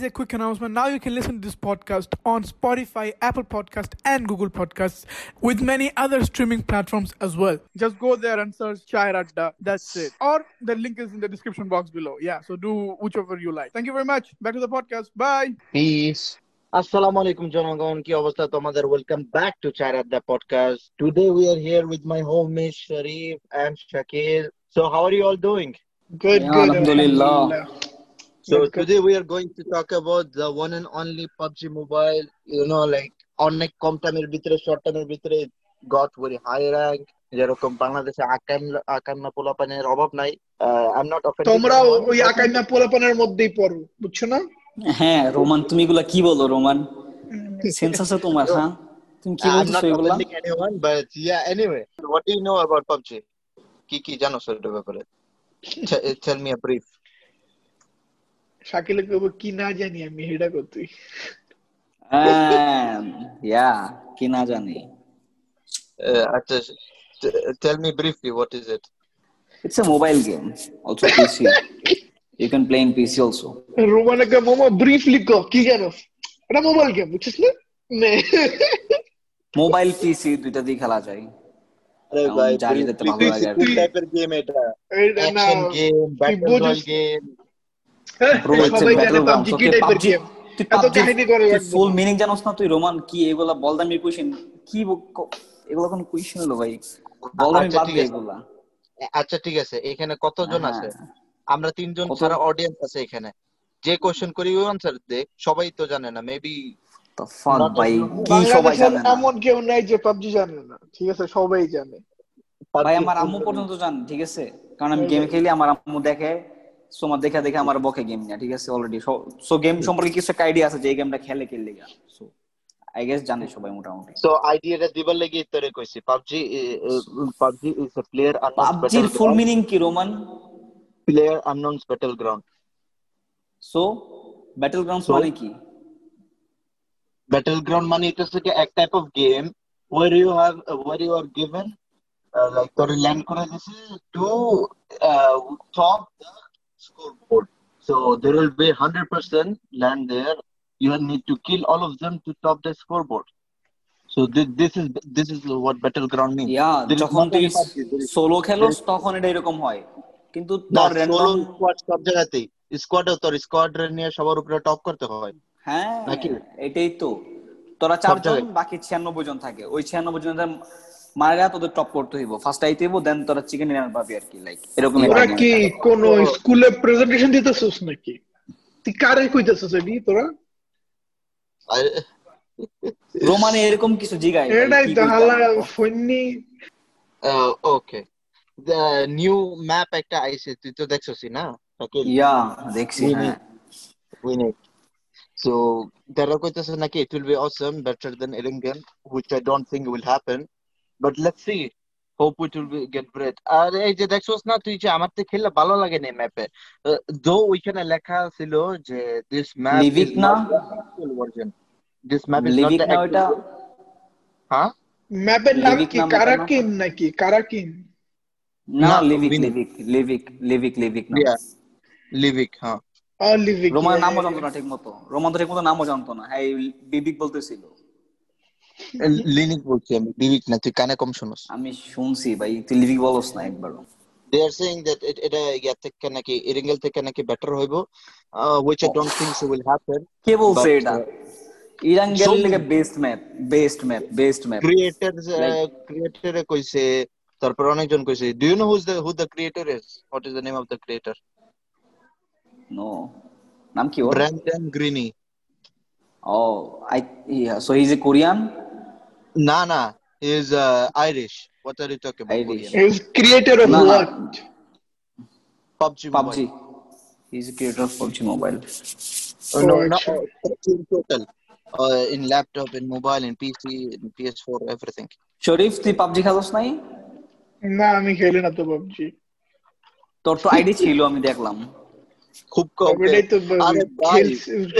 Okay, guys, a quick announcement. Now you can listen to this podcast on Spotify, Apple Podcast, and Google Podcasts, with many other streaming platforms as well. Just go there and search Chai Radda. That's it. Or the link is in the description box below. Yeah, so do whichever you like. Thank you very much. Back to the podcast. Bye. Peace. আসসালামু আলাইকুম জনগণ কি অবস্থা তোমাদের welcome back two চার আড্ডা podcast today we are here with my homemate Sharif and Shakir so how are you all doing Good, Yeah, good. So today we are going to talk about the one and only PUBG Mobile. You know, like অনেক কম টাইমের ভিতরে short টাইমের ভিতরে goat very high rank যেরকম বাংলাদেশে আকান আকান্না পোলাপানের অভাব নাই I am not তোমরা ওই আকাইনা পোলাপানের মধ্যেই পড়ো বুঝছ না হ্যাঁ রোমান তুমি এগুলা কি বলো রোমান সেন্স আছে তোমার হ্যাঁ তুমি কি I'm বলছো not এগুলা offending anyone, but yeah, anyway, what do you know about PUBG? কি কি জানো সেটার ব্যাপারে T- tell me a brief. শাকিলে কইব কি না জানি আমি হেডা করতুই ইয়া কি না জানি। Uh, আচ্ছা, t- tell me briefly what is it? It's a mobile game also PC you can play in PC also রোমানকে মোমো ব্রিফলি কো কি জানো? এটা মোবাইল গেম বুঝছিস না? নে। মোবাইল পিসি দুইটা দিয়ে খেলা যায়। আরে এখন ভাই জানি যেতে ভালো লাগে। আর কি। টাইপের গেম এটা। এটা না অ্যাকশন গেম ব্যাটল বুঝিস- রয়্যাল গেম ব্রো সবাই জানে পাবজি কি টাইপের গেম এত কাহিনী করে ফুল মিনিং জানোস না তুই? রোমান কি এগুলা বলদামি কি এগুলা কোন কোয়েশ্চেন হলো ভাই? বলদামি আচ্ছা, বাদ দে এগুলা। আচ্ছা ঠিক আছে। এখানে কতজন হ্যাঁ। আছে? আমরা তিনজন ছাড়া অডিয়েন্স আছে এখানে। যে কোশ্চেন করি আনসার দে। সবাই তো জানে না মেবি ভাই কি সবাই জানে না? এমন কেউ নাই যে পাবজি জানে না ঠিক আছে? সবাই জানে। ভাই আমার আম্মু পর্যন্ত জান ঠিক আছে? কারণ আমি গেম খেলি আমার আম্মু দেখে। সো আমার দেখে দেখে আমার বকে গেম নিয়ে ঠিক আছে? অলরেডি সো গেম সম্পর্কে কিছু একটা আইডিয়া আছে যে এই গেমটা খেলে খেললে গা সো আই গেস জানে সবাই মোটামুটি। সো আইডিয়াটা দিবার লাগি তোরে কইছি PUBG PUBG is a player পাবজির full meaning কি Roman? Player unknown's battleground so battlegrounds So? মানে কি? ব্যাটল গ্রাউন্ড মানে এটা হচ্ছে কি এক type of game where you have where you are given uh, like তোরে ল্যান্ড করে দিছে টু the scoreboard so there will be 100% land there you need to kill all of them to top the scoreboard so this, this is this is what battleground means yeah যখন তুই solo খেলোস তখন এটা এরকম হয় কিন্তু তোর র্যান্ডম স্কোয়াড সব জায়গাতেই স্কোয়াডও তোর স্কোয়াড নিয়ে সবার উপরে টপ করতে হয় হ্যাঁ? এটাই তো তোরা চারজন বাকি ছিয়ানব্বই জন থাকে ওই ছিয়ানব্বই জনের মারা তোদের টপ করতে হইব। ফার্স্ট আইতে হইব দেন তোরা চিকেন ডিনার পাবি আর কি লাইক এরকম তোরা কি কোন স্কুলে প্রেজেন্টেশন দিতেছিস নাকি? তুই কারে কইতেছিস এডি তোরা? রোমানে এরকম কিছু জিগায় এটাই তো হালা ফন্নি। okay. The new একটা আইছে তুই তো দেখছসই না? ইয়া দেখছি হ্যাঁ। need so তারা কইতেছে নাকি it will be awesome better than Eringen which I don't think will happen. But let's see hope it will be get great আর এই যে দেখছস না তুই যে আমার তো খেললে ভালো লাগে না ম্যাপে দো ওইখানে লেখা ছিল যে this map Livic is না? version. This map is not না actual হ্যাঁ ম্যাপের নাম কি? এটা? কারাকিন নাকি? কারাকিন না লিভিক লিভিক লিভিক লিভিক লিভিক না। লিভিক হ্যাঁ লিভিক রোমান নামও জানতো না ঠিক মতো রোমান তো ঠিক মতো নামও জানতো না। হ্যাঁ এই বিবিক বলতেছিল। লিনিক বলছি আমি লিভিক না তুই কানে কম শুনস আমি শুনছি ভাই তুই লিভিক বলস না একবারও they are saying that it এটা ইয়া থেকে নাকি ইরিঙ্গেল থেকে নাকি বেটার হইব uh, which I don't think so will happen কে বলছে এটা uh, Erangel so- best map best map best map creators uh, creator এ কইছে তারপর অনেকজন কইছে do you know who's the who the creator is what is the name of the creator no নাম কি ওর Brandon Greeny O I so he is a Korean না না he is uh, Irish what are you talking about Irish. Korean? Is creator of না, না। What PUBG PUBG mobile. He is a creator of PUBG mobile Uh, no Oh, no actually. uh, PUBG in total uh, in laptop in mobile in PC in PS4 everything Sharif তুই PUBG খেলোস নাই না আমি খেলি না তো PUBG তোর তো ID ছিল আমি দেখলাম খুব কম।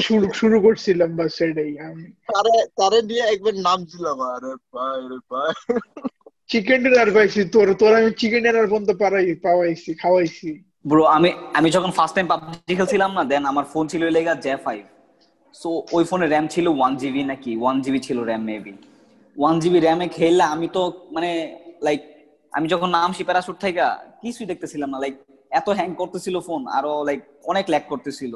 শুরু শুরু করছিলাম বাস সেটাই আমি। তারে তারে নিয়ে একবার নাম ছিলাম আরে ভাই রে ভাই। চিকেন ডিনার পাইছি তোর তোর আমি চিকেন ডিনার পর্যন্ত পারাই পাওয়াইছি খাওয়াইছি। ব্রো আমি আমি যখন ফার্স্ট টাইম পাবজি খেলছিলাম না দেন আমার ফোন ছিল লেগা জে ফাইভ সো ওই ফোনে র্যাম ছিল ওয়ান জিবি নাকি ওয়ান জিবি ছিল র্যাম মেবি ওয়ান জিবি র্যামে খেললে আমি তো মানে লাইক আমি যখন নাম নামছি প্যারাশুট থেকে কিছুই দেখতেছিলাম না লাইক এত হ্যাং করতেছিল ফোন আরও লাইক অনেক ল্যাগ করতেছিল।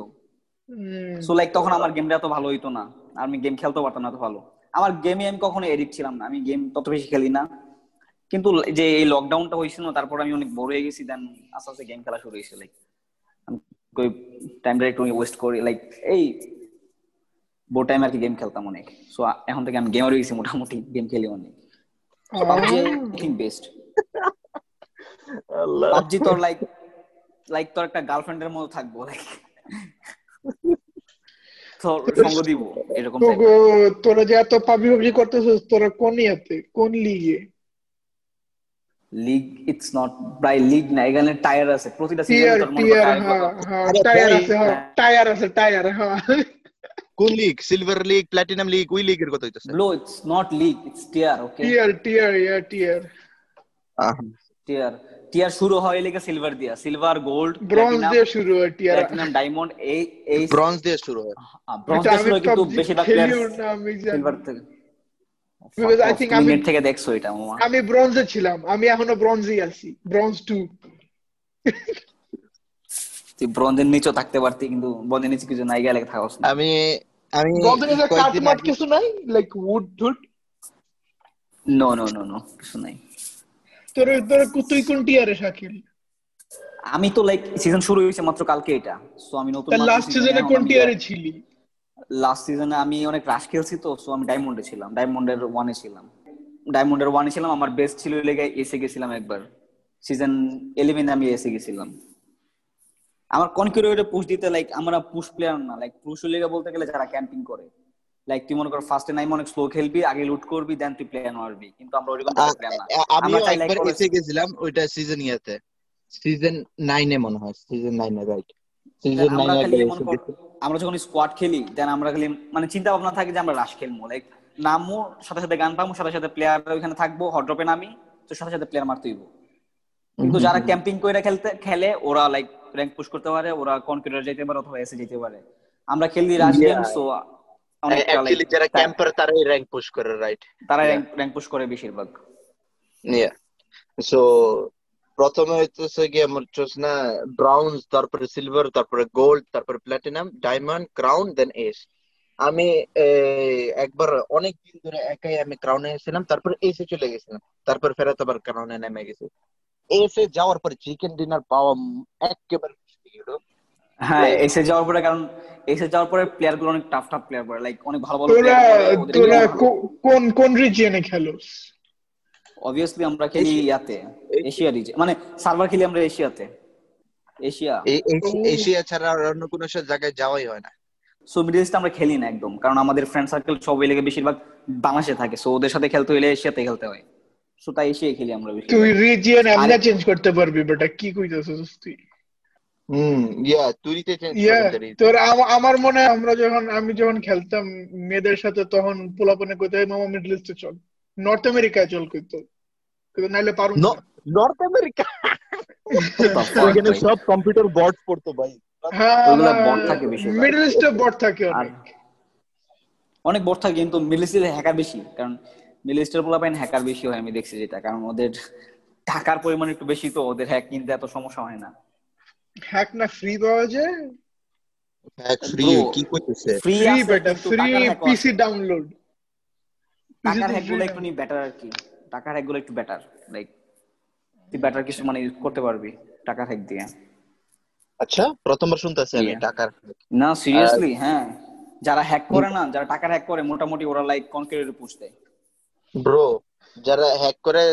সো লাইক তখন আমার গেমটা এত ভালো হইতো না আর আমি গেম খেলতেও পারতাম না এত ভালো। আমার গেমে আমি কখনো এডিক্ট ছিলাম না আমি গেম তত বেশি খেলি না। কিন্তু যে এই লকডাউনটা হয়েছিল না, তারপর আমি অনেক বড় হয়ে গেছি দেন আস্তে আস্তে গেম খেলা শুরু হয়েছে লাইক টাইমটা একটু ওয়েস্ট করি লাইক এই বোর টাইম আর কি গেম খেলতাম অনেক। সো এখন থেকে আমি গেমার হয়ে গেছি মোটামুটি গেম খেলি অনেক। পাবজি আই বেস্ট পাবজি তোর লাইক লাইক তোর একটা গার্লফ্রেন্ডের মতো থাকব লাইক তোর সঙ্গ দিব এরকম তো type এর। গো- তোরা যে এত পাবজি পাবজি করতেছিস তোরা কোন ইয়াতে কোন লিগে লিগ ইটস নট প্রায় লিগ না এখানে টায়ার আছে প্রতিটা টিয়ার সিজনে তোর মনে টিয়ার টায়ার হ্যাঁ হ্যাঁ আরে টায়ার ভাই, আছে হ্যাঁ টায়ার আছে টায়ার হ্যাঁ। কোন league silver league platinum league ওই লিগের কথা হইতাছে। Blow it's not league it's tier okay tier tier yeah tier tier tier শুরু হয় লেগে সিলভার দিয়া। সিলভার গোল্ড ব্রোঞ্জ দিয়ে শুরু হয় টিয়ার প্লাটিনাম ডায়মন্ড এই এই ব্রঞ্জ দিয়ে শুরু হয়। ব্রোঞ্জ দিয়ে শুরু আমি কিন্তু বেশিরভাগ প্লেয়ার। সিলভার থেকে Because I think আমি- থেকে দেখছ এটা আমি ব্রোঞ্জে ছিলাম আমি এখনও ব্রোঞ্জেই আছি ব্রোঞ্জ টু তুই ব্রোঞ্জের নিচেও থাকতে পারতি কিন্তু ব্রোঞ্জের নিচে কিছু নাই গেলে থাকস না। আমি আমি ব্রোঞ্জের কাট কয়েকদিন মাট কিছু নাই? লাইক উড টুড নো নো নো নো কিছু নাই। তোর তোর তুই কোন টিয়ারে শাকিল? আমি তো লাইক সিজন শুরু হয়েছে মাত্র কালকে এটা সো আমি নতুন লাস্ট সিজনে কোন টিয়ারে ছিলি? লাস্ট সিজনে আমি অনেক রাশ খেলছি তো সো আমি ডায়মন্ডে ছিলাম ডায়মন্ডের ওয়ানে ছিলাম। ডায়মন্ডের ওয়ানে ছিলাম আমার বেস্ট ছিল লেগে এসে গেছিলাম একবার। সিজন ইলেভেন আমি এসে গেছিলাম। আমার কনকিউরেটে পুশ দিতে লাইক আমরা পুশ প্লেয়ার না লাইক পুশ লেগে বলতে গেলে যারা ক্যাম্পিং করে। লাইক তুই মনে কর ফার্স্টে অনেক স্লো খেলবি আগে লুট করবি দেন তুই মারবি কিন্তু আমরা প্লেয়ার না। আ- আমিও আমরা চাই একবার এসে গেছিলাম ওইটা সিজন ইয়াতে। সিজন নাইনে মনে হয় সিজন নাইনে রাইট সিজন Then আমরা নাইনে খালি একবার মনে এসে কর আমরা যখন স্কোয়াড খেলি দেন আমরা খালি মানে চিন্তা ভাবনা থাকে যে আমরা রাশ খেলব। লাইক নামবো সাথে সাথে গান পাবো সাথে সাথে প্লেয়ার ওইখানে থাকব হট ড্রপে নামি তো সাথে সাথে প্লেয়ার মারতে হইব কিন্তু যারা ক্যাম্পিং করে খেলতে খেলে ওরা লাইক র্যাঙ্ক পুশ করতে পারে ওরা কনকিউটার যেতে পারে অথবা এসে যেতে পারে। আমরা খেলি রাশ গেম সো অ্যাকচুয়ালি যারা ক্যাম্পার তারাই র্যাঙ্ক পুশ করে রাইট তারা র্যাঙ্ক পুশ করে বেশিরভাগ। ইয়া সো প্রথমে হইতেছে কি আমার চোস না ব্রাউন্স তারপরে সিলভার তারপরে গোল্ড তারপরে platinum diamond crown then ace আমি একবার অনেক দিন ধরে একাই আমি ক্রাউনে এসেছিলাম তারপর এসে চলে গেছিলাম। তারপর ফেরত আবার ক্রাউনে নেমে গেছি। এসে যাওয়ার পর চিকেন ডিনার পাওয়া একেবারে। হ্যাঁ এসে যাওয়ার পরে কারণ এসে যাওয়ার পরে প্লেয়ারগুলো অনেক টাফ টাফ প্লেয়ার পড়ে। লাইক অনেক ভালো ভালো তোরা তোরা কোন কোন রিজিয়নে খেলোস? অবভিয়াসলি আমরা খেলি ইয়াতে এশিয়া রিজন মানে সার্ভার খেলি আমরা এশিয়াতে। এশিয়া। এশিয়া ছাড়া আর অন্য কোনো জায়গায় যাওয়াই হয় না। সো মিডল ইস্টে আমরা খেলি না একদম কারণ আমাদের ফ্রেন্ড সার্কেল সবাই লেগে বেশিরভাগ বাংলাদেশে থাকে। সো ওদের সাথে খেলতে হলে এশিয়াতে খেলতে হয়। সো তাই এশিয়ায় খেলি আমরা বেশি তুই রিজিয়ন আরে- চেঞ্জ করতে পারবি বেটা কি কইতাছিস তুই? আমার মনে হয় আমরা যখন আমি যখন খেলতাম মেয়েদের সাথে তখন পোলাপনে কইতে মামা মিডল ইস্টে চল। নর্থ আমেরিকায় চল কইতো। কিন্তু নাইলে পারুম নর্থ আমেরিকা ভাই? সব কম্পিউটার বট পড়তো ভাই। হ্যাঁ মিডল ইস্টে বট থাকে আর অনেক। অনেক বড় থাকে কিন্তু মিডল ইস্টে হ্যাকার বেশি। কারণ মিডল ইস্টের পোলা হ্যাকার বেশি হয় আমি দেখছি যেটা। কারণ ওদের টাকার পরিমাণ একটু বেশি তো ওদের হ্যাক কিনতে এত সমস্যা হয় না। হ্যাক না ফ্রি পাওয়া যায়? ফ্রি কি করতেছে? ফ্রি বেটা ফ্রি পিসি ডাউনলোড টাকার হ্যাকগুলো একটু বেটার আর কি। টাকার হ্যাকগুলো একটু বেটার লাইক তুই বেটার কিছু মানে use করতে পারবি টাকার হ্যাক দিয়ে। আচ্ছা প্রথমবার শুনতেছি আমি টাকার না সিরিয়াসলি হ্যাঁ। যারা হ্যাক করে না যারা টাকার হ্যাক করে মোটামুটি ওরা লাইক কনক্রিটের পুষ দেয়। ব্রো যারা হ্যাক করে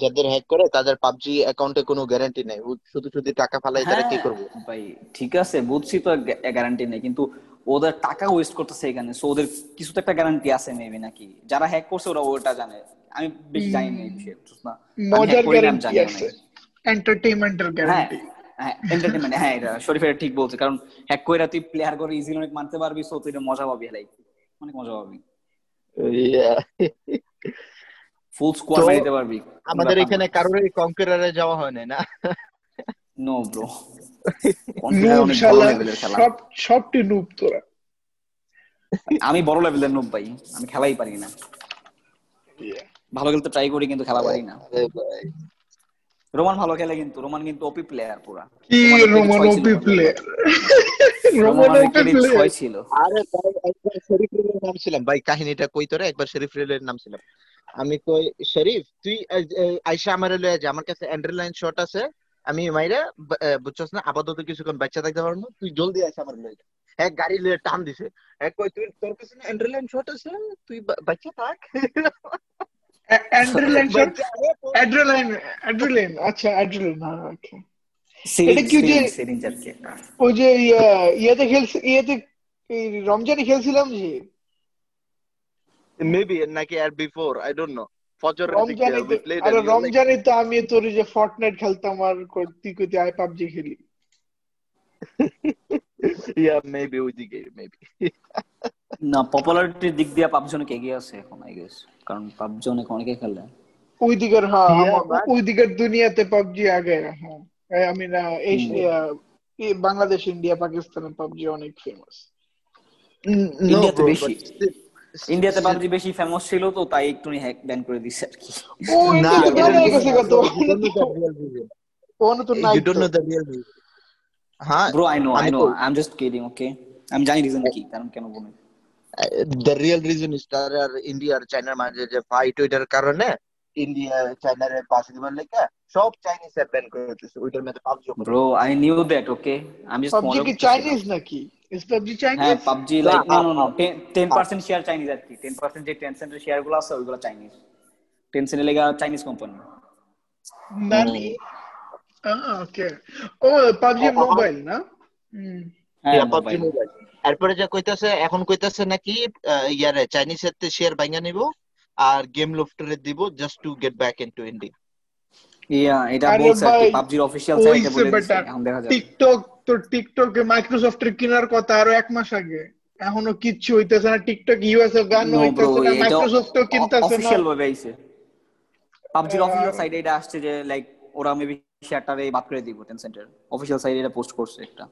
যাদের হ্যাক করে তাদের পাবজি অ্যাকাউন্টে কোনো গ্যারান্টি নেই। ও শুধু শুধু টাকা ফালাই তারা কি হ্যাঁ, করবে? ভাই ঠিক আছে বুঝছি তো গ্যারান্টি নেই কিন্তু ওদের টাকা ওয়েস্ট করতেছে এখানে সো ওদের কিছু তো একটা গ্যারান্টি আছে মেবি নাকি? যারা হ্যাক করছে ওরা ওটা জানে। আমি বেশি জানি না এই বিষয়ে বুঝছ না? আমি মজার করি না, গ্যারান্টি জানি না আছে। এন্টারটেইনমেন্টের হ্যাঁ গ্যারান্টি হ্যাঁ হ্যাঁ এটা শরীফ ঠিক বলছে কারণ হ্যাক কইরা তুই প্লেয়ার করে ইজিলি অনেক মারতে পারবি সো তুই এটা মজা পাবি লাইক অনেক মজা পাবি. ফুল স্কোয়াড মেরে পারবি। আমাদের এখানে কারোর কনকারারে যাওয়া হয় না। নো ব্রো সব সবটি নুব তোরা। আমি বড় লেভেলের নুব ভাই। আমি খেলাই পারি না। ভালো খেলতে ট্রাই করি কিন্তু খেলা পারি না। রোমান ভালো খেলে কিন্তু রোমান কিন্তু ওপি প্লেয়ার পুরা। কি Roman OP player Roman OP player ছিল। আরে ভাই একবার শরীফ রিলের নাম ছিলাম। ভাই কাহিনীটা কই তোরে? একবার শরীফ রিলের নাম ছিলাম। আমি কই শরীফ তুই আইসা আমার লয়ে যা। আমার কাছে অ্যান্ডারলাইন শট আছে। আমি মাইরা বুঝছস না? আপাতত কিছুক্ষণ বাচ্চা থাকতে পারব না। তুই জলদি আইসা আমার লয়ে যা। এক গাড়ি লয়ে টান দিছে। এক কই তুই তোর কাছে অ্যান্ডারলাইন শট আছে? তুই বাচ্চা থাক। অ্যাড্রেনালাইন শট অ্যাড্রেনালাইন অ্যাড্রেনালাইন আচ্ছা অ্যাড্রেনালাইন হ্যাঁ ওকে সিরিঞ্জ এটা কি যে- আর ওই যে ইয়া- ইয়েতে খেলছি ইয়েতে এই রমজানে খেলছিলাম যে মেবি নাকি আর বিফোর আই ডোন্ট নো ফজর রমজানে we তো আরে রমজানে তো আমি তোর যে ফর্টনাইট খেলতাম আর তুই কইতে আই পাবজি খেলি। Yeah maybe ওইদিকে maybe. না পপুলারিটির দিক দিয়ে পাবজি অনেক এগিয়ে আছে এখন আই গেস কারণ পাবজি অনেক অনেকে খেলে। ওই দিকের হ্যাঁ ওই দিকের দুনিয়াতে পাবজি আগে হ্যাঁ। আমি না এশিয়া বাংলাদেশ ইন্ডিয়া পাকিস্তানে পাবজি অনেক ফেমাস ইন্ডিয়াতে বেশি। ইন্ডিয়াতে পাবজি বেশি ফেমাস ছিল তো তাই একটু হ্যাক ব্যান করে দিছে আর কি। ও না, হয়ে. ওখানে তো নাই don't know the real reason. হ্যাঁ ব্রো আই নো আই আমি no I am just kidding okay আমি জানি রিজন কি কারণ কেন বলে দ্য রিয়েল রিজন ইজ তার আর ইন্ডিয়া আর চায়নার মাঝে যে ফাইট ওইটার কারণে ইন্ডিয়া চায়নার পাশে দিবার লেগে সব চাইনিজ অ্যাপ ব্যান করে দিতেছে ওইটার মধ্যে PUBG bro I knew that okay আমি জাস্ট পাবজি কি চাইনিজ নাকি? ইজ পাবজি হ্যাঁ PUBG like no no no ten percent share Chinese আর কি। টেন পার্সেন্ট যে টেনসেন্টের শেয়ারগুলো আছে ওইগুলো চাইনিজ টেনসেন্টের লেগা চাইনিজ কোম্পানি নানি ওকে ও পাবজি ও। মোবাইল না? হ্যাঁ পাবজি মোবাইল মোবাইল এরপরে যা কইতাছে এখন কইতাছে নাকি ইয়ারে চাইনিজ এর শেয়ার ভাঙা নিব আর গেম লফটারে দিব just to get back into India yeah এটা বলছে কি পাবজির অফিসিয়াল সাইটে বলে এখন দেখা যাবে। টিকটক তো টিকটকে মাইক্রোসফটের কেনার কথা আরও এক মাস আগে। এখনও কিচ্ছু হইতেছে না। টিকটক ইউএস এ ব্যান নো ব্রো হইতেছে না মাইক্রোসফটও কিনতেছে না। অফিসিয়াল ভাবে আইছে। পাবজির আহ, অফিসিয়াল সাইটে এটা আসছে যে লাইক ওরা মেবি শেয়ারটারে বাদ করে দিব টেনসেন্টের অফিসিয়াল সাইটে এটা পোস্ট করছে একটা।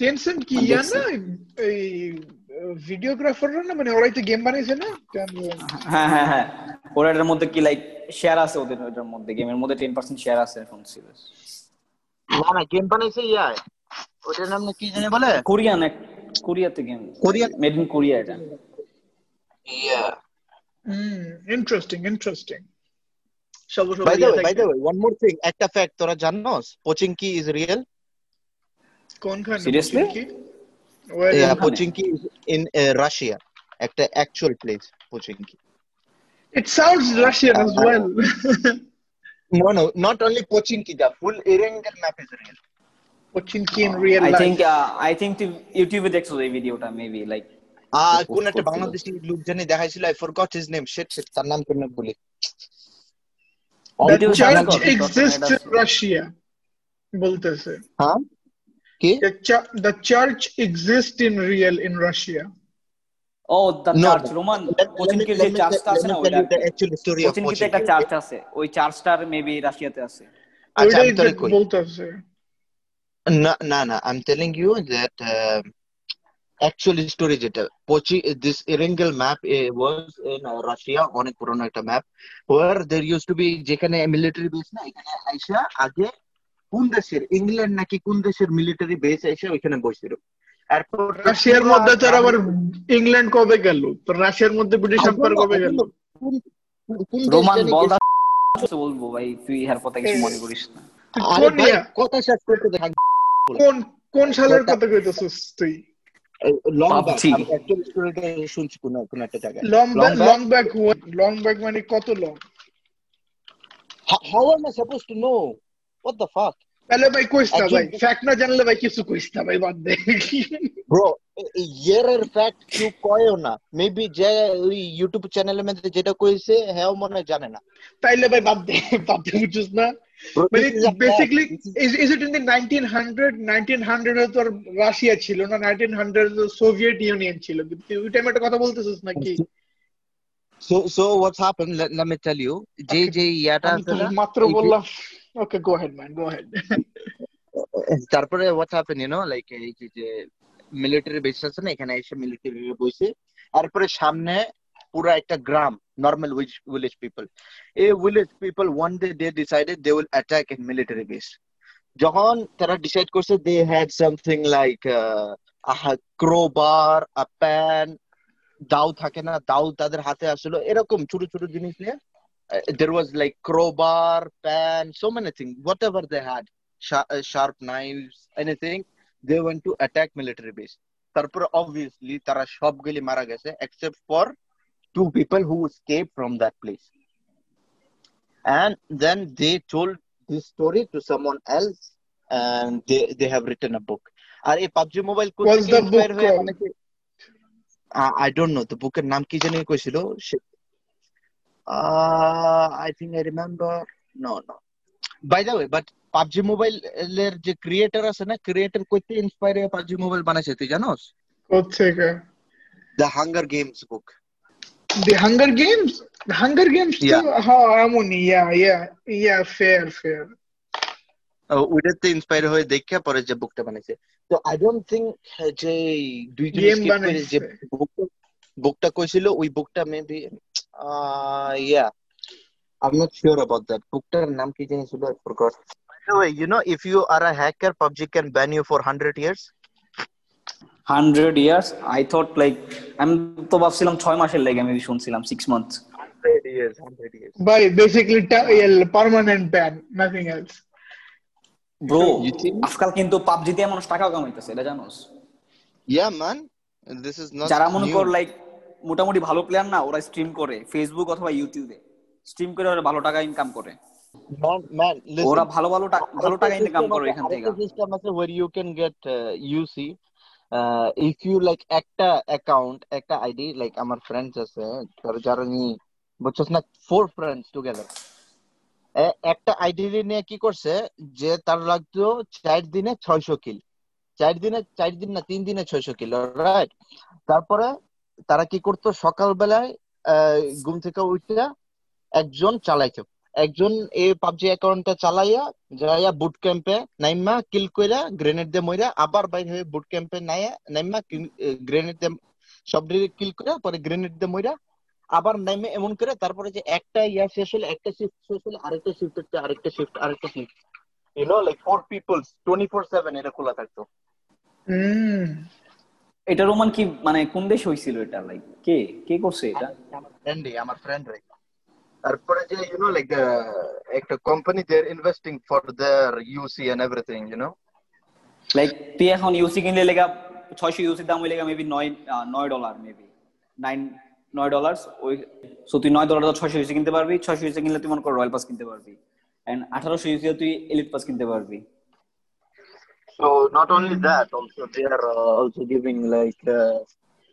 টেনসেন্ট কি ইয়া না এই ভিডিওগ্রাফাররা না? মানে ওরাই তো গেম বানাইছে না? হ্যাঁ হ্যাঁ হ্যাঁ। ওরা এটার মধ্যে কি লাইক শেয়ার আছে ওদের ওটার মধ্যে? গেমের মধ্যে টেন পার্সেন্ট শেয়ার আছে এখন সিরিয়াস না না গেম বানাইছে ইয়া ওটার নাম কি জানি বলে? কোরিয়ান এক কোরিয়াতে game Korean made in Korea এটা। Yeah hmm interesting interesting by the way by the way one more thing একটা ফ্যাক্ট তোরা জানোস পোচিংকি ইজ রিয়েল কোনখানে? কি is- কোনখানে? পোচিংকি ইন রাশিয়া একটা actual place Pochinki It sounds Russian as well. No, no, not only Pochinki, the full Erangel map is real. Pochinki in real I life. Think I think ইউটিউবে দেখছ এই ভিডিওটা maybe like আহ কোন একটা। বাংলাদেশি লোক জানি দেখাইছিল I forgot his name shit shit তার নাম কেন বলি The church exists in Russia. বলতেছে হ্যাঁ কি The, church exists in real in Russia. No, কোচিনকির যে চার্চটা আছে না ওইটা কোচিনকিতে একটা চার্চ আছে ওই চার্চটার মেবি রাশিয়াতে আছে আচ্ছা আমি তোরে কই বলতেছে না না না I am telling you that actual story যেটা Pochi this Erangel map uh, was in uh, Russia অনেক পুরনো একটা map where there used to be যেখানে মিলিটারি বেস না এখানে আইসা আগে কোন দেশের ইংল্যান্ড নাকি কোন দেশের মিলিটারি বেস আইসা ওইখানে বসছিল। এরপর রাশিয়ার মধ্যে তোর আবার ইংল্যান্ড কবে গেল? তো রাশিয়ার মধ্যে ব্রিটিশ এম্পায়ার কবে গেল? রোমান জানি বল গেছে? বলব ভাই তুই ইহার কথা কিছু মনে করিস না। কোন কথা শেষ করতে দেখ। কোন কোন সালের কথা- কইতেছিস তুই? শুনছি কোন কোন একটা জায়গায়। লং ব্যাক লং ব্যাক মানে কত long how am I supposed to know? What the fuck? তাহলে ভাই কইস না ভাই ফ্যাক্ট না জানলে ভাই কিছু কইস না ভাই বাদ দে। ব্রো ইয়ারের ফ্যাক্ট কেউ কয়ও না। মেবি যে ওই ইউটিউব চ্যানেলের মধ্যে যেটা কইছে হ্যাঁ মনে হয় জানে না। তাইলে ভাই বাদ দে বাদ দে বুঝছিস না? Bro, মানে this is a fact. Basically This is- is is it in the 1900 1900 এ তোর রাশিয়া ছিল না 1900 সোভিয়েত ইউনিয়ন ছিল? তুই ওই টাইমে একটা কথা বলতেছিস নাকি? So so what's happened? Let, let me tell you যে যে ইয়াটা আমি আছে তো না মাত্র এই যে- বললাম। Okay go head man go head তারপরে what happen you know like এই যে যে মিলিটারি বেস আছে না এখানে এসে মিলিটারি বসে তারপরে সামনে পুরো একটা গ্রাম নর্মাল ভিলেজ পিপল এই village people one day they decided they will attack in military base যখন তারা ডিসাইড করছে they had something like crowbar a pan দাও থাকে না দাও তাদের হাতে আসলো। এরকম ছোট ছোট জিনিস নিয়ে there was like crowbar pan so many things whatever they had uh, sharp anything they went to attack military base তারপরে obviously তারা সবগুলি মারা গেছে except for two people who escaped from that place and then they told this story to someone else and they they have written a book আর এই PUBG mobile What's the book called? I don't know তো বুকের নাম কি জানি কইছিল সে- Uh, I think I remember. No, no. By the PUBG Mobile এর যে ক্রিয়েটর আছে না ক্রিয়েটর কইতে ইন্সপায়ার হয়ে PUBG Mobile বানাইছে তুই জানোস? কোথেকে the Hunger Games book the Hunger Games Yeah. too? হ্যাঁ এমনই yeah yeah yeah fair fair. ওইটাতে ইন্সপায়ার হয়ে দেখে পরে যে বুকটা বানাইছে। তো আই ডোন্ট থিংক যে দুইজন যে বুকটা কইছিল ওই বুকটা maybe yeah I'm not sure about that বুকটার নাম কি জানি ছিল I forgot. By the way, you know, if you are a hacker, PUBG can ban you for 100 years. Hundred years I thought like আমি তো ভাবছিলাম ছয় মাসের লেগে আমি শুনছিলাম six month 100 years, 100 years. by basically permanent ban nothing else think? আজকাল কিন্তু পাবজিতে মানুষ টাকাও কামাইতেছে এটা জানোস Yeah, man. This is not যারা মনে. কর লাইক মোটামুটি ভালো প্লেয়ার না ওরা স্ট্রিম করে ফেসবুক অথবা ইউটিউবে স্ট্রিম করে ওরা ভালো টাকা ইনকাম করে. ওরা ভালো ভালো ভালো টাকা ইনকাম করে এখান থেকে। system আছে get uh, UC. Uh, if you like একটা account, একটা ID, like আমার friends আছে, যারা নি বুঝছস না? Friends together. এ- একটা আইডি নিয়ে কি করছে? যে তার লাগতো চার দিনে ছয়শো কিল চার দিনে চার দিন না তিন দিনে ছয়শো কিল রাইট তারপরে তারা কি করতো? সকালবেলায় আহ, ঘুম থেকে উঠে একজন চালাইতো। একজন এই পাবজি অ্যাকাউন্টটা চালাইয়া যাইয়া বুট ক্যাম্পে নাইমা কিল কইরা গ্রেনেড দিয়ে মইরা আবার বাইর হয়ে বুট ক্যাম্পে নাইয়া নাইমা গ্রেনেড দিয়ে সব কিল করে পরে গ্রেনেড দিয়ে মইরা আবার নাইমে এমন করে তারপরে যে একটা ইয়া শেষ হলে একটা শিফট শেষ হলে আরেকটা শিফট হচ্ছে আরেকটা শিফট আরেকটা shift you know like four peoples twenty four seven এটা খোলা থাকতো. এটা রোমান কি মানে কোন দেশ হইছিল এটা? লাইক কে? কে করছে এটা? আমার ফ্রেন্ড আমার ফ্রেন্ড রে। তারপরে যে ইউ নো লাইক একটা company they're investing for their UC and everything you know like তুই এখন ইউসি কিনলে লেগা ছয়শো ইউসি দাম হইলে মেবি নয় আহ, নয় ডলার মেবি নাইন নয় ডলার ওই সো তুই নয় ডলার ছয়শো ইউসি কিনতে পারবি ছয়শো ইউসি কিনলে তুই মনে কর রয়্যাল পাস কিনতে পারবি। এন্ড আঠারোশো ইউসি তুই এলিট পাস কিনতে পারবি। So not only that, also they are uh, also giving like uh,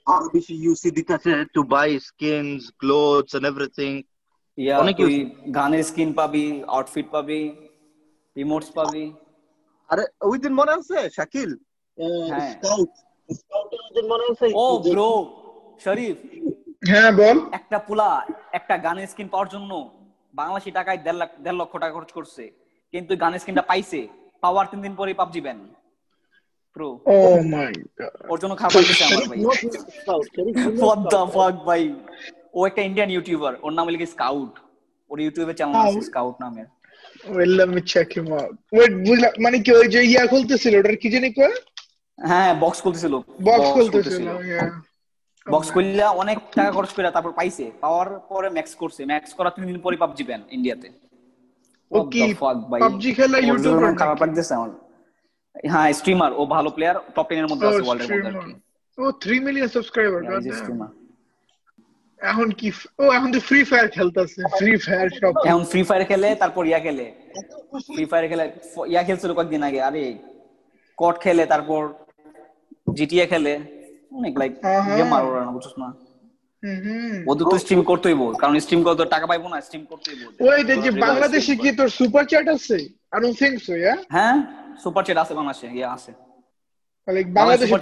আরও বেশি ইউসি দিতেছে to buy skins, clothes and everything. অনেক তুই গানের স্কিন পাবি আউটফিট পাবি রিমোটস পাবি। আরে ওই দিন মনে আছে? শাকিল? হ্যাঁ। স্কাউট ওই দিন মনে আছে? ও ব্রো শরীফ। হ্যাঁ বল। একটা পোলা একটা গানের স্কিন পাওয়ার জন্য বাংলাদেশি টাকায় দেড় লাখ দেড় লক্ষ টাকা খরচ করছে। কিন্তু গানের স্কিনটা পাইছে। পাওয়ার তিন দিন পরে পাবজি ব্যান প্রো ওর জন্য আমার ভাই। ভাই? ও একটা ইন্ডিয়ান ইউটিউবার ওর নাম লিখে স্কাউট ওর ইউটিউবে চ্যানেল আছে স্কাউট নামের। wait let me check him out. Wait বুঝলাম মানে কি ওই যে ইয়া খুলতেছিল ওটার কি জানি কয়? হ্যাঁ বক্স খুলতেছিল। বক্স খুলতেছিল বক্স খুললা অনেক টাকা খরচ করে তারপর পাইছে। পাওয়ার পরে ম্যাক্স করছে। ম্যাক্স করা তিন দিন পরে পাবজি ব্যান ইন্ডিয়াতে ও কি PUBG খেলা ইউটিউবার খারাপ লাগতেছে আমার। হ্যাঁ স্ট্রিমার ও ভালো প্লেয়ার টপ 10 এর মধ্যে আছে ওয়ার্ল্ডের মধ্যে ও 3 মিলিয়ন সাবস্ক্রাইবার streamer. এখন কি ও এখন তো ফ্রি ফায়ার খেলতেছে। ফ্রি ফায়ার সব এখন ফ্রি ফায়ার খেলে তারপর ইয়া খেলে। ফ্রি ফায়ার খেলে ইয়া খেলছিল কয়েকদিন আগে আরে কট খেলে তারপর জিটিএ খেলে। অনেক লাইক আহা। গেম আর না বুঝছিস না। হুম ওদের তো স্ট্রিম করতেই বল কারণ স্ট্রিম করতে টাকা পাইবো না স্ট্রিম করতেই বল। ওই যে যে বাংলাদেশে কি তোর সুপার চ্যাট আছে? I don't think so yeah হ্যাঁ সুপার চ্যাট আছে বাংলাদেশে ইয়া আছে। লাইক বাংলাদেশে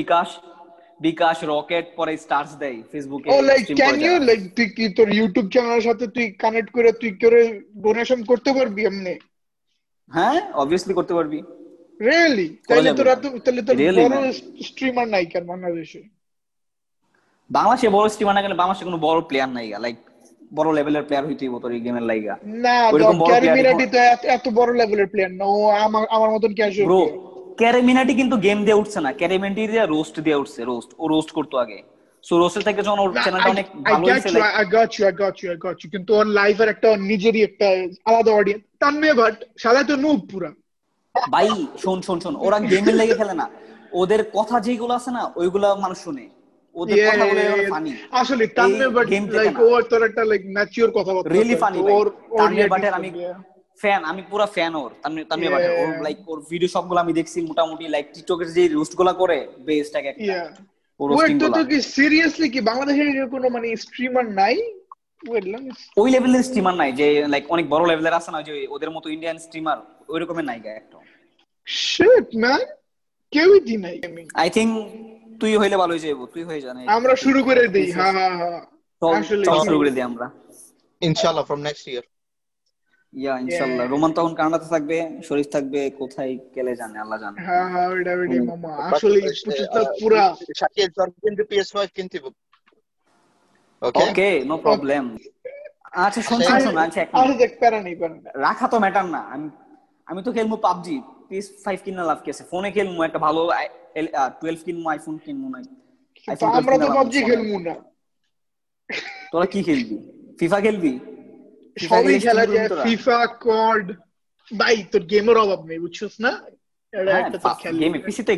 বিকাশ। বিকাশ রকেট পরে স্টার্স দেয় ফেসবুকে ও লাইক ক্যান ইউ লাইক তুই কি তোর ইউটিউব চ্যানেলের সাথে তুই কানেক্ট করে তুই করে ডোনেশন করতে পারবি এমনি? হ্যাঁ অবভিয়াসলি করতে পারবি। রিয়েলি তাহলে। তোরা তো তাহলে তোর বড় স্ট্রিমার নাই কেন বাংলাদেশে? বাংলাদেশে বড় স্ট্রিমার না গেলে বাংলাদেশে কোনো বড় প্লেয়ার নাই লাইক বড় লেভেলের প্লেয়ার হইতেই তোর এই গেমের লাইগা। না ওইরকম বড় ক্যারি player মিনাটি এখন- তো এত- এত বড় লেভেলের প্লেয়ার না। ও আমার আমার মতন ক্যাজুয়াল ক্যারেমিনাটি কিন্তু গেম দিয়ে উঠছে না। ক্যারেমিনাটি দিয়ে রোস্ট দিয়ে উঠছে রোস্ট ও রোস্ট করতো আগে। সো রোস্টের থেকে যখন ওর চ্যানেলটা অনেক ভালো হয়েছে I got you I got you I got you কিন্তু ওর লাইফের একটা নিজেরই একটা আলাদা অডিয়েন্স তানমীয় ভাট সাদা তো নুব পুরা। ভাই শোন শোন শোন ওরা গেমের লেগে খেলে না। ওদের কথা যেগুলো আছে না ওইগুলা মানুষ শুনে। ওদের yeah, yeah. ফানি আসলে game থেকে লাইক না। ও তোর একটা লাইক ম্যাচিওর কথা বলতে রিয়েলি ফানি ওর ওর তানভীর বাটের আমি. ফ্যান আমি পুরো ফ্যান ওর তানভীর. বাটের ওর লাইক ওর ভিডিও সবগুলো আমি দেখছি মোটামুটি লাইক টিকটকের যে রোস্টগুলা করে বেস্ট এক একটা। কি সিরিয়াসলি কি বাংলাদেশের কোনো মানে স্ট্রিমার নাই? ওই লেভেলের স্ট্রিমার নাই যে লাইক অনেক বড় লেভেলের আছে না যে ওদের মতো ইন্ডিয়ান স্ট্রিমার ওই রকমের নাই গা একটা। শিট ম্যান কেউই দি নাই আই থিংক তুই হইলে ভালো হয়ে যাব তুই হয়ে জানে আমরা শুরু করে দেই হ্যাঁ হ্যাঁ হ্যাঁ আসলে শুরু করে দিই আমরা। Inshallah, from next year. ইয়া ইনশাআল্লাহ রোমান তখন কানাডাতে থাকবে শরীফ থাকবে কোথায় গেলে জানে আল্লাহ জানে। হ্যাঁ হ্যাঁ ওইটা ওইটাই মামা। আসলে পুরা। তোর কিন্তু PS5। Okay? Okay no problem আচ্ছা শোন শোন শোন আচ্ছা আরে দেখ প্যারা নেই প্যারা রাখা তো ম্যাটার না। আমি আমি তো খেলব পাবজি পিস ফাইভ কিনা লাভ কি আছে? ফোনে খেলব একটা ভালো টুয়েলভ কিনবো আইফোন কিনবো না আমরা তো পাবজি খেলব না। তোরা কি খেলবি? ফিফা খেলবি? সবই খেলা যায় ফিফা কর্ড ভাই তোর গেমের অভাব নেই বুঝছিস না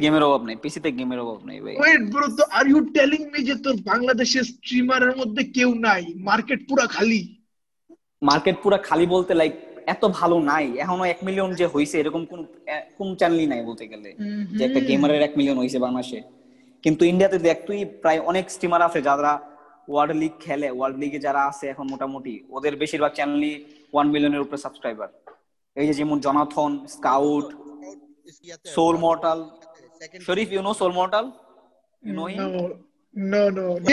গেমের অভাব নেই পিসিতে গেমের অভাব নেই ভাই ওয়েট ব্রো তো আর ইউ টেলিং মি যে তোর বাংলাদেশের স্ট্রিমারের মধ্যে কেউ নাই? মার্কেট পুরা খালি। মার্কেট পুরা খালি বলতে লাইক এত ভালো নাই। এখনও এক মিলিয়ন যে হইছে এরকম কোন কোন চ্যানেলই নাই বলতে গেলে। যে একটা গেমারের এক মিলিয়ন হইছে বাংলাদেশে। কিন্তু ইন্ডিয়াতে দেখ তুই প্রায় অনেক স্ট্রিমার আছে যারা ওয়ার্ল্ড লিগ খেলে ওয়ার্ল্ড লিগে যারা আছে এখন মোটামুটি ওদের বেশিরভাগ চ্যানেলই ওয়ান মিলিয়নের উপরে সাবস্ক্রাইবার এই যে যেমন Jonathan Scout Soul Mortal Sharif you know Soul Mortal you know him No, no, no.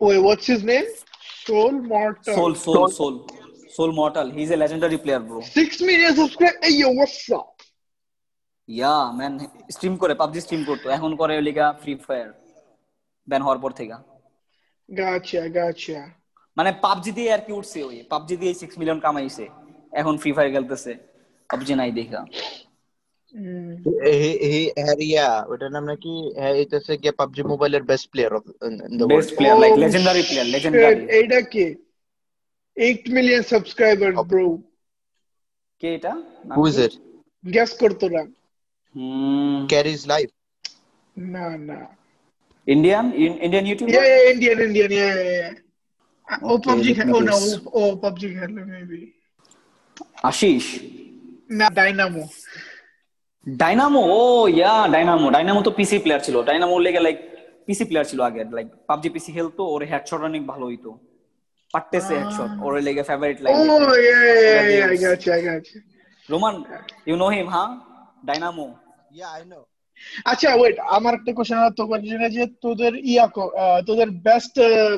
Wait, what's his name? Soul Mortal. Soul Soul Soul Soul Mortal he is a legendary player bro Six million subscribe. Hey, yo, what's up? Yeah man stream করে PUBG stream করতো। এখন করে লিগা free fire ban হওয়ার পর থেকে। Gotcha, gotcha. মানে PUBG দিয়ে আর কি উঠছে ওই। পাবজি দিয়ে সিক্স মিলিয়ন কামাইছে। এখন ফ্রি ফায়ার খেলতেছে। পাবজি নাই দেখা। Mm. হি হি হ্যারিয়া ওটার নাম নাকি? হ্যাঁ এটা হচ্ছে গিয়ে পাবজি মোবাইলের best player of in the best player like Oh, legendary player shit, legendary এইটা কে? 8 million subscribers, bro. কে এটা? হু ইজ ইট Guess করতো না। Hmm, ক্যারিজ লাইফ না, না. Indian Indian Yeah, YouTuber yeah, Indian, Indian, yeah, yeah, yeah. Oh, Okay, PUBG, oh no, oh, oh, PUBG খেলে maybe. Ashis না, Dynamo. Dynamo ও ইয়া Dynamo Dynamo তো PC player ছিল। Dynamo লেগে লাইক পিসি প্লেয়ার ছিল আগে। লাইক পাবজি পিসি খেলতো ওর headshot অনেক ভালো হইতো। পারতেছে হেডশট ওর লেগে favourite like Oh, yeah, yeah, yeah, I Games. got you, I Roman you know him হ্যাঁ ডাইনামো ইয়া আই নো আচ্ছা ওয়েট আমার একটা কোশ্চেন তোর জন্য যে তোদের ইয়া তোদের বেস্ট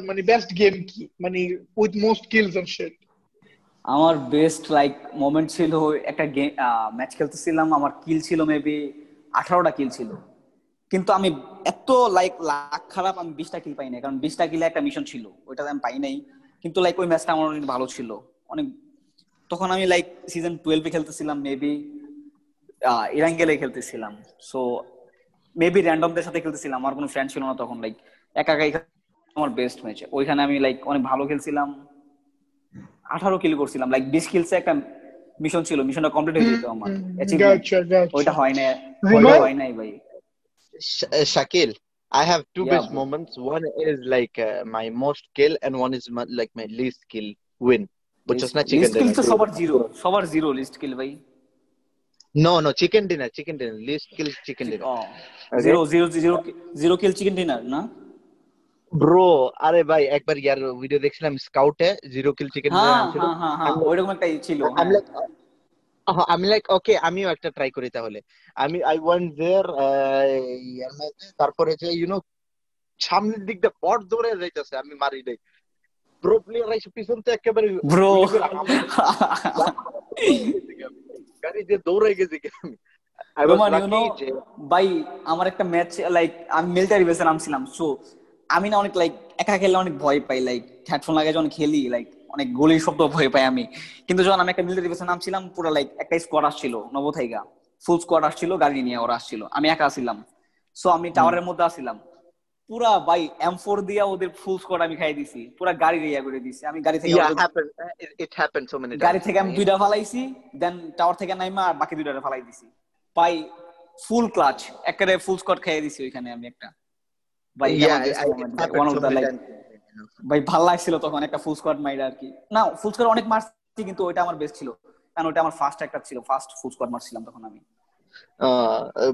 মানে বেস্ট গেম কি? মানে with most kills and shit আমার বেস্ট লাইক মোমেন্ট ছিল একটা গেম ম্যাচ খেলতেছিলাম, আমার কিল ছিল মেবি আঠারোটা কিল ছিল। কিন্তু আমি এত লাইক লাখ খারাপ, আমি বিশটা কিল পাই নাই। কারণ বিশটা কিলে একটা মিশন ছিল, ওইটাতে আমি পাই নাই। কিন্তু লাইক ওই ম্যাচটা আমার অনেক ভালো ছিল। অনেক, তখন আমি লাইক সিজন টুয়েলভে খেলতেছিলাম মেবি ইরাঙ্গেলে খেলতেছিলাম। সো মেবি র্যান্ডমদের সাথে খেলতেছিলাম। আমার কোনো ফ্রেন্ড ছিল না তখন লাইক একা একাই আমার বেস্ট ম্যাচ ওইখানে আমি লাইক অনেক ভালো খেলছিলাম। আঠারো কিল করছিলাম। লাইক বিশ কিলসে একটা মিশন ছিল। মিশনটা কমপ্লিট হয়ে যেত আমার। ওইটা হয় না ওইটা হয় নাই ভাই। Shakil, I have two Yeah, best bro. moments. One is like uh, my most kill, and one is my, like my least kill win, which is not chicken list kill তো dinner. সবার zero সবার zero list কিল ভাই। No, no, chicken dinner, chicken dinner. Least kill chicken dinner. Oh. Okay. Zero, zero, zero, zero kill chicken dinner, না bro আরে ভাই একবার ইয়ার video দেখছিলাম স্কাউটে zero কিল chicken ওইরকম একটা ছিল আমি লাইক ওকে আমিও একটা ট্রাই করি তাহলে আমি আই ওয়ান্ট দেয়ার তারপরে যে ইউ নো সামনের দিকটা বট দৌড়ে যাইতেছে আমি মারি দেই ব্রো প্লেয়ার আইসে পিছন তো একেবারে ব্রো গাড়ি দিয়ে দৌড়ে গেছি আমি? ভাই আমার একটা ম্যাচ লাইক আমি মিলিটারি বেসে নামছিলাম সো আমি না অনেক লাইক একা খেললে অনেক ভয় পাই লাইক হেডফোন লাগাই যখন খেলি লাইক অনেক গুলির শব্দ ভয় পাই আমি। কিন্তু যখন আমি একটা মিলিটারি বেসে নামছিলাম পুরো লাইক একটা স্কোয়াড আসছিল নবথাইগা ফুল স্কোয়াড আসছিল গাড়ি নিয়ে ওরা আসছিল আমি একা আসছিলাম সো আমি টাওয়ারের মধ্যে আসছিলাম। পুরা ভাই এম ফোর দিয়া ওদের ফুল স্কোয়াড আমি খাই দিছি। পুরা গাড়ি রিয়া করে দিছি। আমি গাড়ি থেকে it, it happened so গাড়ি থেকে আমি দুইটা ফালাইছি দেন টাওয়ার থেকে নাইমা আর বাকি দুইটা ফালাই দিছি। পাই ফুল ক্লাচ একেবারে ফুল স্কট খাইয়ে দিছি ওইখানে আমি একটা। ভাই like, times. you know. ভাই ভালো লাগছিল তখন একটা ফুল স্কোয়াড মাইরা আর কি। না ফুল স্কোয়াড অনেক মারছি কিন্তু ওইটা আমার বেস্ট ছিল। কারণ ওটা আমার ফার্স্ট একটা ছিল ফার্স্ট ফুল স্কোয়াড মারছিলাম তখন আমি।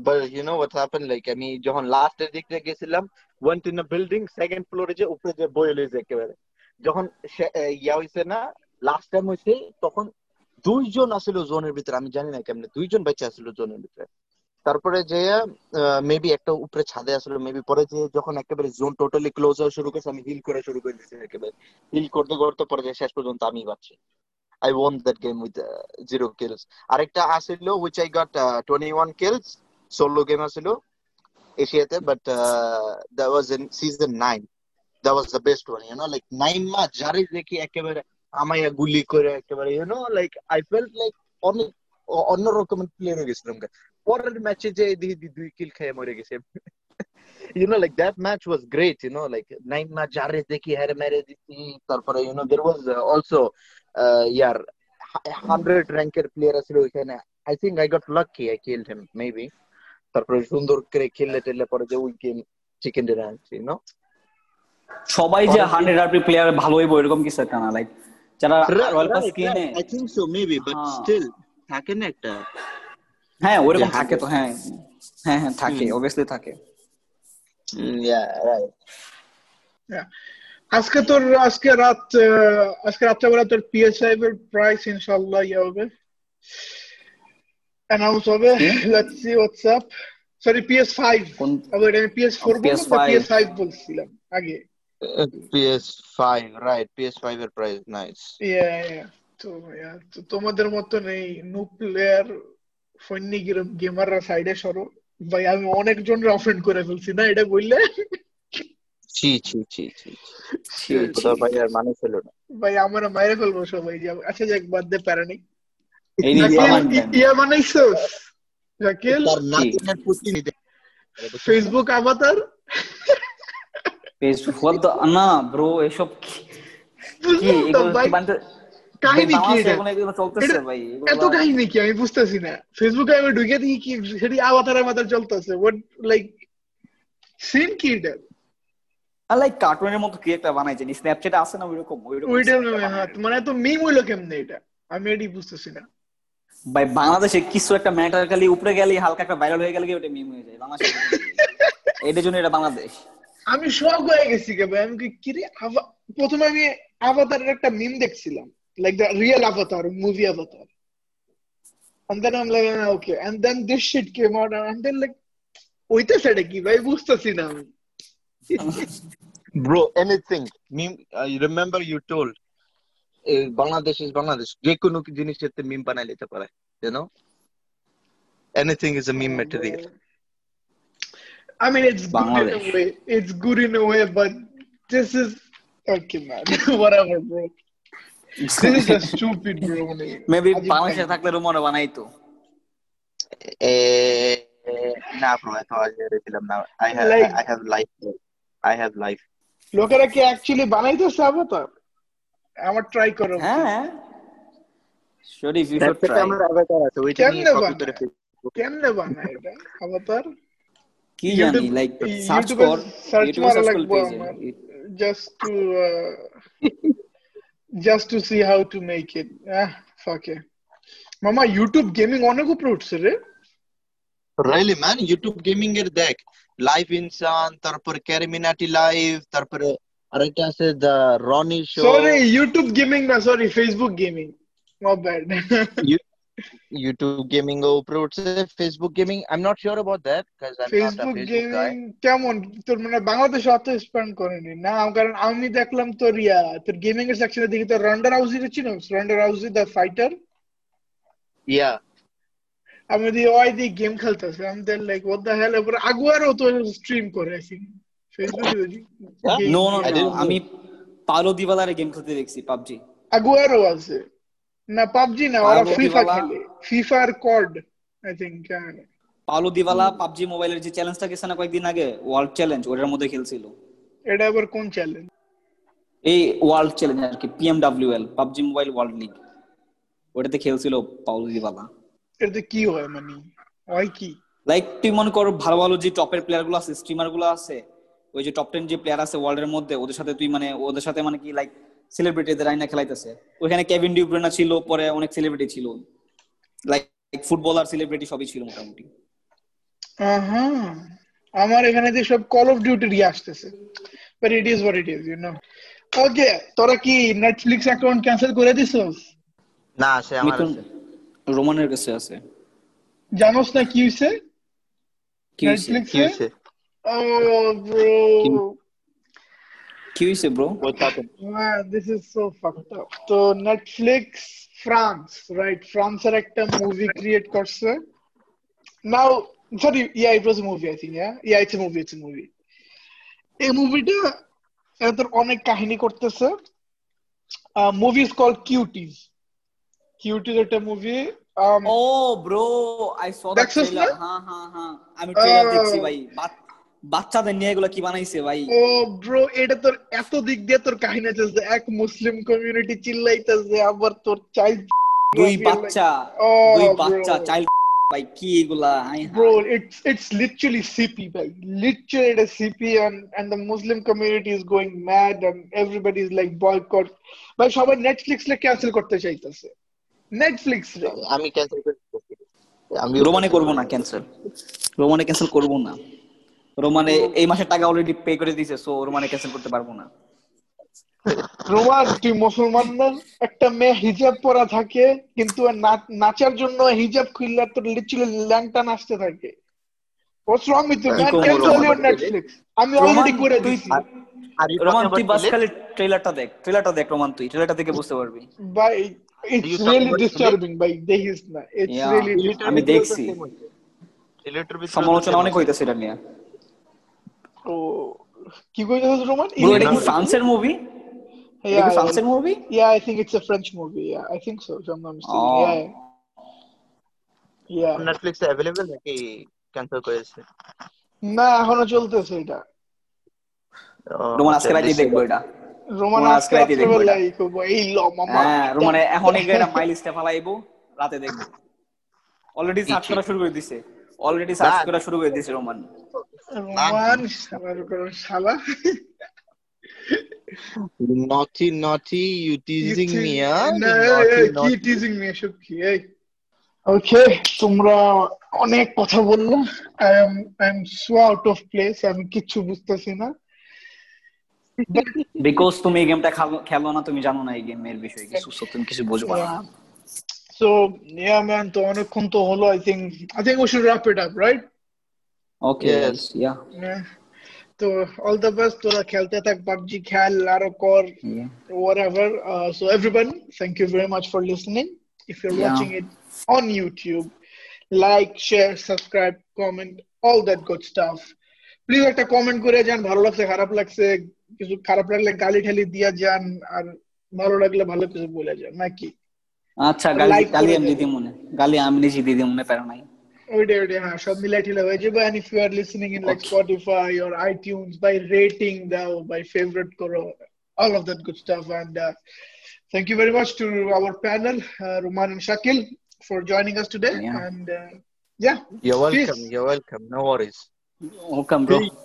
But you know what happened? Like, আমি যখন লাস্ট এর দিক গেছিলাম in a building সেকেন্ড ফ্লোরে যে উপরে যে বই লইছে একেবারে। যখন ইয়া হইছে না লাস্ট টাইম হইছে তখন দুইজন আসলে জোনের ভিতরে আমি জানি না কেমনে দুইজন বাচ্চা আসলে জোনের ভিতরে। তারপরে যে মেবি একটা উপরে ছাদে আসলে মেবি পরে যে যখন একেবারে জোন টোটালি ক্লোজ হওয়া শুরু করছে আমি হিল করা শুরু করে দিয়েছি একেবারে। হিল করতে করতে পরে যে শেষ পর্যন্ত আমি পাচ্ছি won that game with uh, zero kills. আরেকটা আসিল which I got uh, 21 kills solo game আসিল। এশিয়াতে but uh, that was in season 9 that was the best one you know like 9 মাস যারে দেখি একেবারে আমায়া গুলি করে একেবারে you know like I felt like অনেক অ- অন্য রকমের প্লেয়ার হয়ে গেছিলাম পরের ম্যাচে যে দি- দি- দুই কিল খেয়ে মরে গেছে you know like that match was great you know like nine match যারে দেখি হেরে মেরে দিছি তারপরে you know there was uh, also uh, year hundred র্যাঙ্কের প্লেয়ার আছিল ওইখানে I think I got lucky I killed him maybe তারপরে সুন্দর করে খেললে টেললে পরে যে উই গেম চিকেন ডিনার আনছি নো সবাই যে Honestly- হান্ড্রেড আরপি প্লেয়ার ভালো হইব এরকম কিছু একটা না লাইক যারা রয়্যাল পাস কিনে I think so maybe but. Still থাকে না একটা হ্যাঁ ওরকম থাকে তো হ্যাঁ হ্যাঁ হ্যাঁ থাকে। অবভিয়াসলি থাকে ইয়া রাইট. আজকে তোর আজকে রাত আহ, আজকে রাত্রেবেলা তোর পিএস ফাইভ এর প্রাইস ইনশাল্লাহ ইয়ে হবে অ্যানাউন্স হবে let's see what's up sorry PS five কোন- আবার আমি পিএস ফোর বললাম PS5 পিএস ফাইভ বলছিলাম আগে PS5 রাইট PS5 এর প্রাইস নাইস ইয়া ইয়া তো তো তোমাদের মতন এই নো প্লেয়ার ফন্নি গেমাররা সাইডে সরো ভাই আমি অনেকজন অফেন্ড করে ফেলছি না এটা বললে ছি ছি ছি ছি ছি, ভাই আর মানুষ হলো না ভাই আমরা মাইরে ফেলব সবাই যে আচ্ছা যাক বাদ দে প্যারা নেই Facebook avatar Facebook what the- না ব্রো এসব কি? কি বুঝলাম তো এগুলো ভাই কি বানতে- কাহিনী কি বাংলাদেশে এটা? এখন এগুলো চলতেছে এটা- ভাই এত কাহিনী কি? আমি বুঝতেছি না। ফেসবুকে আমি ঢুকে দেখি কি সেটি আভাতার আভাতার চলতেছে। হোয়াট লাইক সিন কি এটা? আর লাইক কার্টুনের মতো কি একটা বানাইছে স্ন্যাপচ্যাটে আছে না ওইরকম? ওইটা হ্যাঁ। মানে এত মিম হইল কেমনে এটা? আমি এটি বুঝতেছি না। ভাই বাংলাদেশে কিছু একটা ম্যাটার খালি উপরে গেলে হালকা একটা ভাইরাল হয়ে গেলে কি ওটা মিম হয়ে যায়। বাংলাদেশে এটার জন্য এটা বাংলাদেশ। আমি শক হয়ে গেছি কে ভাই। আমি কি কি রে প্রথমে আমি আভাতারের একটা মিম দেখছিলাম। Like the real avatar movie avatar and then I'm like ah, okay. And then this shit came out and then like ওইটাছে এটা কি ভাই? বুঝতেছি না আমি. Bro, anything. Meme, I remember you told uh, Bangladesh is Bangladesh. যে কোনো জিনিসের তে meme বানাই নিতে পারে, you know? Anything is a meme material. I mean it's good in a Bangladesh. way it's good in a way but this is okay man whatever bro this is a stupid bro মানে maybe আজীব বাংলাদেশে কাহিনী। থাকলে রুমনে বানাইতো Eh, না bro, এত আগে ছিলাম না. I have, Like- I have life. bro. I have life. লোকেরা কি অ্যাকচুয়ালি বানাইতেছে আভাতার আমার ট্রাই করো হ্যাঁ শরীফ ইউ শুড একটা ট্রাই আমার avatar আছে, ওইটা নিয়ে কেমনে copy বানায়? করে Facebook কেমনে বানায় এটা? আভাতার কি জানি লাইক সার্চ ইউটিউবে কর সার্চ ইউটিউবে মারা সার্চ লাগবো করলে পেয়ে আমার। যাবে। Just to uh, just to see how to make it. Ah fuck it. মামা ইউটিউব গেমিং অনেক উপরে উঠছে রে। Really man, YouTube gaming এর দেখ লাইভ ইনসান তারপরে ক্যারিমিনাটি লাইভ তারপরে আরেকটা আছে the Rony show sorry YouTube gaming না sorry Facebook gaming my bad YouTube gaming এর উপরে উঠছে। Facebook gaming I am not sure about that because I am Facebook gaming কেমন? তোর মানে বাংলাদেশে অত স্পেন্ড করেনি। না কারণ আমি দেখলাম তোর ইয়া তোর গেমিং এর সেকশনে দেখি তোর রন্ডার হাউজি চিনো? রন্ডার হাউজি দ্য ফাইটার ইয়া আমি দি ওই দি গেম খেলতেছে। আমি then like what the hell এবার আগুয়ারও তো স্ট্রিম করে আই ফেসবুকে নো নো. আমি পালো দিবালার গেম খেলতে দেখছি পাবজি। আগুয়ারও আছে। না পাবজি না ওরা ফিফা খেলে। ফিফার cord I think Paulo Dybala PUBG মোবাইলের যে চ্যালেঞ্জটা গেছে না কয়েকদিন আগে ওয়ার্ল্ড চ্যালেঞ্জ ওটার মধ্যে খেলছিল। এটা আবার কোন চ্যালেঞ্জ এই ওয়ার্ল্ড চ্যালেঞ্জ আর কি PMWL PUBG mobile world league ওটাতে খেলছিল পাউলো দিবালা এতে কি হয় মানে? হয় কি? লাইক তুই মনে কর ভালো ভালো যে টপের প্লেয়ারগুলো আছে স্ট্রিমারগুলো আছে ওই যে টপ টেন যে প্লেয়ার আছে ওয়ার্ল্ড এর মধ্যে ওদের সাথে তুই মানে ওদের সাথে মানে কি লাইক সেলিব্রিটিদের আইনা খেলাইতেছে। ওখানে কেভিন ডিব্রেনা ছিল পরে অনেক সেলিব্রিটি ছিল। লাইক ফুটবলার সেলিব্রিটি সবই ছিল মোটামুটি। আহা আমার এখানে যে সব কল অফ ডিউটি দিয়ে আসতেছে। But it is what it is you know okay তোরা কি নেটফ্লিক্স অ্যাকাউন্ট ক্যান্সেল করে দিছস না সে আমার আছে। রোমানের কাছে আছে। জানোস না কি হইছে? কি হয়েছে নেটফ্লিক্স কি হয়েছে ও ব্রো কি হয়েছে bro What happened? Man, this is so fucked up. তো নেটফ্লিক্স ফ্রান্স রাইট ফ্রান্সের একটা মুভি ক্রিয়েট করছে now sorry yeah it was movie I think yeah yeah it's movie it's movie এই মুভিটা এদের অনেক কাহিনী করতেছে movie is call cuties cuties একটা um, মুভি ও ব্রো আই স দ্য দেখছস ট্রেলার না? হ্যাঁ হ্যাঁ হ্যাঁ আমি ট্রেলার Oh. দেখছি ভাই বাচ- বাচ্চাদের নিয়ে এগুলো কি বানাইছে ভাই? ও ব্রো এটা তোর এত দিক দিয়ে তোর কাহিনী চলছে এক মুসলিম কমিউনিটি চিল্লাইতেছে আবার তোর চাইল্ড দুই বাচ্চা দুই বাচ্চা চাইল্ড ভাই কি এগুলা? Hi hi. Bro, it's it's literally CP, like literally it is CP, and and the Muslim community is going mad, and everybody is like ভাই সবাই নেটফ্লিক্স লে ক্যান্সেল করতে চাইতেছে। নেটফ্লিক্স রে। আমি ক্যান্সেল করে দিতেছি। আমি রোমানে করব না ক্যান্সেল রোমানে ক্যান্সেল করব না। রোমানে এই মাসের টাকা অলরেডি পে করে দিয়েছে সো রোমানে ক্যান্সেল করতে পারব না রোমান তুই মুসলমান না একটা মেয়ে হিজাব পরা থাকে কিন্তু নাচার জন্য হিজাব খুললে তোর লিটারালি ল্যাংটা নাচতে থাকে What's wrong with you, man? Cancel your Netflix. আমি অলরেডি করে তুই- দিছি Are you রোমান তুই বাস খালি ট্রেলারটা দেখ ট্রেলারটা দেখ রোমান তুই ট্রেলারটা দেখে বুঝতে পারবি ভাই ভাই দেখিস না. আমি দেখছি। সমালোচনা অনেক। হইতেছে এটা নিয়ে ও কি কইতেছিস রোমান এটা কি ফ্রান্সের মুভি এটা Yeah, কি ফ্রান্সের movie yeah, I think it's a French movie. Yeah, I think so. If I'm not mistaken. Oh. Yeah, yeah. নাকি ক্যান্সেল করেছে? না এখনও চলতেছে এটা। রোমান আজকে রাতে দেখব এটা। রোমান আজকে রাতে দেখব এই ল মামা। হ্যাঁ রোমানে এখন এটা ফালাইবো রাতে দেখব। অলরেডি সার্চ করা শুরু করে দিছে। অলরেডি সার্চ করা শুরু করে দিছে রোমান। রোমান শালার উপর শালা naughty naughty you teasing me কি টিজিং মি এসব কি? এই। ওকে তোমরা অনেক কথা বলল। I am I am so out of place আমি কিচ্ছু বুঝতেছি না। বিকজ তুমি এই গেমটা খেলো না তুমি জানো না এই গেমের বিষয়ে কিছু তুমি কিছু বুঝবা না। সো ইয়া ম্যান তো অনেকক্ষণ তো হলো I think I think we should wrap it up right okay Yes. Yeah তো অল দ্য বেস্ট তোরা খেলতে থাক পাবজি খেল আরও কর whatever. Uh, so everyone thank you very much for listening. If you're Yeah. watching it on youtube like share subscribe comment all that good stuff. Please একটা comment করে যান ভালো লাগছে খারাপ লাগছে কিছু খারাপ লাগলে গালি ঠালি দিয়া যান আর ভালো লাগলে ভালো কিছু বলে যান নাকি? আচ্ছা গালি Like গালি করে আমি দেবে। দিদি মনে গালি আমি নিজে দিদি মনে পারে নাই ওইটাই ওইটাই হ্যাঁ সব মিলাই ঠিলা হয়ে যাবে and if you are listening in like Okay. Spotify or iTunes by rating দাও by favorite করো all of that good stuff and uh, thank you very much to our panel uh, Ruman and Shakil for joining us today Yeah. and uh, yeah You're Peace. welcome. You're welcome. No worries. Welcome bro Peace.